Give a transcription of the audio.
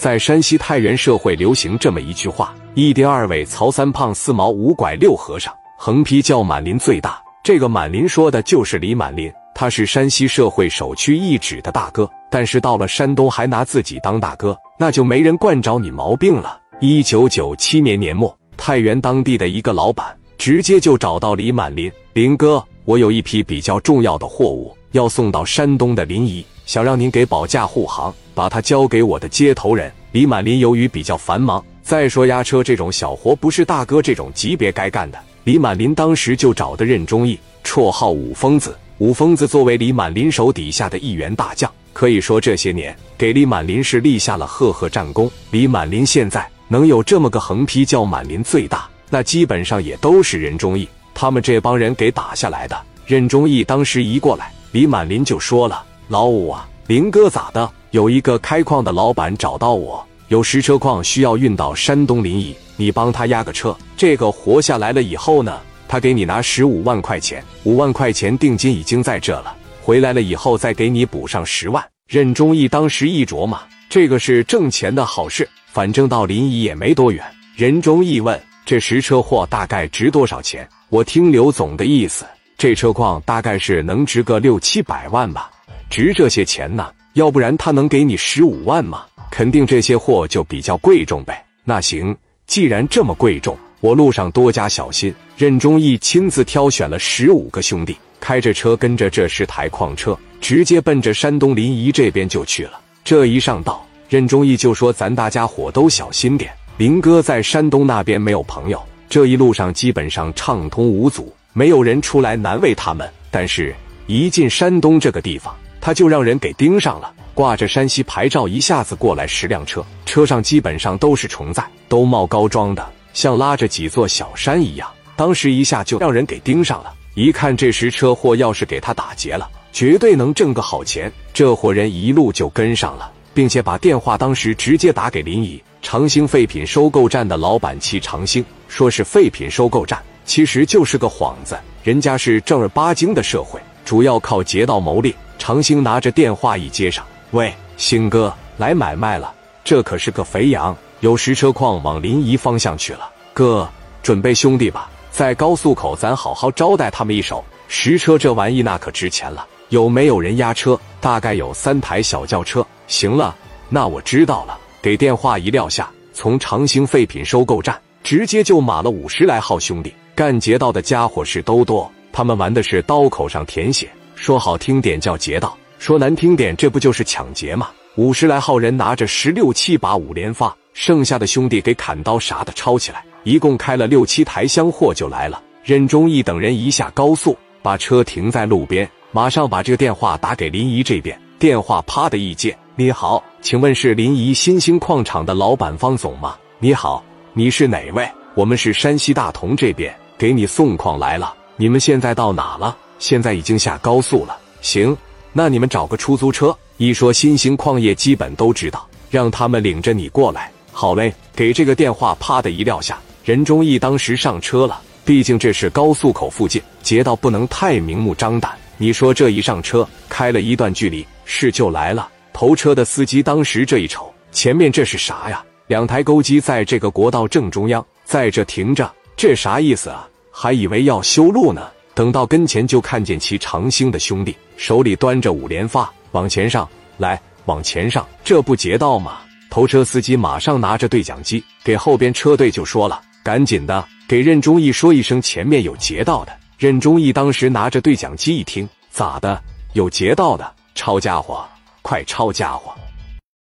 在山西太原社会流行这么一句话：“一丁二尾曹三胖四毛五拐六和尚，横批叫满林最大。”这个满林说的就是李满林，他是山西社会首屈一指的大哥。但是到了山东还拿自己当大哥，那就没人惯着你毛病了。一九九七年年末，太原当地的一个老板直接就找到李满林：“林哥，我有一批比较重要的货物要送到山东的临沂，想让您给保驾护航，把它交给我的接头人。”李满林由于比较繁忙，再说押车这种小活不是大哥这种级别该干的。李满林当时就找的任忠义，绰号五疯子。五疯子作为李满林手底下的一员大将。可以说这些年给李满林是立下了赫赫战功。李满林现在能有这么个横批叫“满林最大”，那基本上也都是任忠义他们这帮人给打下来的。任忠义当时一过来，李满林就说了：“老五啊，林哥咋的？有一个开矿的老板找到我，有石车矿需要运到山东临沂，你帮他押个车。这个活下来了以后呢，他给你拿十五万块钱，五万块钱定金已经在这了。”回来了以后再给你补上十万。任忠义当时一琢磨，这个是挣钱的好事，反正到临沂也没多远。任忠义问：“这十车货大概值多少钱？”我听刘总的意思，这车况大概是能值个六七百万吧，值这些钱呢？要不然他能给你十五万吗？肯定这些货就比较贵重呗。那行，既然这么贵重，我路上多加小心。任忠义亲自挑选了十五个兄弟。开着车跟着这十台矿车，直接奔着山东临沂这边就去了。这一上道，任忠义就说：“咱大家伙都小心点，林哥在山东那边没有朋友，这一路上基本上畅通无阻，没有人出来难为他们。但是，一进山东这个地方，他就让人给盯上了。挂着山西牌照，一下子过来十辆车，车上基本上都是虫在，都冒高装的，像拉着几座小山一样。当时一下就让人给盯上了。”一看这时车货要是给他打劫了，绝对能挣个好钱。这伙人一路就跟上了，并且把电话当时直接打给临沂长兴废品收购站的老板齐长兴，说是废品收购站，其实就是个幌子。人家是正儿八经的社会，主要靠劫道谋利。长兴拿着电话一接上，喂，兴哥，来买卖了，这可是个肥羊，有石车矿往临沂方向去了。哥，准备兄弟吧。在高速口，咱好好招待他们一手。实车这玩意那可值钱了，有没有人押车？大概有三台小轿车。行了，那我知道了。给电话一撂下，从长兴废品收购站直接就码了五十来号兄弟。干劫道的家伙事都多，他们玩的是刀口上舔血。说好听点叫劫道，说难听点，这不就是抢劫吗？五十来号人拿着十六七把五连发，剩下的兄弟给砍刀啥的抄起来。一共开了六七台箱货就来了。任忠义等人一下高速，把车停在路边，马上把这个电话打给临沂这边。电话啪的一接，你好，请问是临沂新兴矿场的老板方总吗？你好，你是哪位？我们是山西大同这边，给你送矿来了。你们现在到哪了？现在已经下高速了。行，那你们找个出租车。一说新兴矿业，基本都知道，让他们领着你过来。好嘞，给这个电话啪的一撂下。任忠义当时上车了，毕竟这是高速口附近，劫道不能太明目张胆。你说这一上车，开了一段距离，事就来了。头车的司机当时这一瞅，前面这是啥呀？两台钩机在这个国道正中央，在这停着，这啥意思啊？还以为要修路呢。等到跟前，就看见其长兴的兄弟手里端着五连发，往前上来，往前上，这不劫道吗？头车司机马上拿着对讲机给后边车队就说了。赶紧的，给任忠义说一声，前面有劫道的。任忠义当时拿着对讲机一听，咋的？有劫道的，抄家伙，快抄家伙！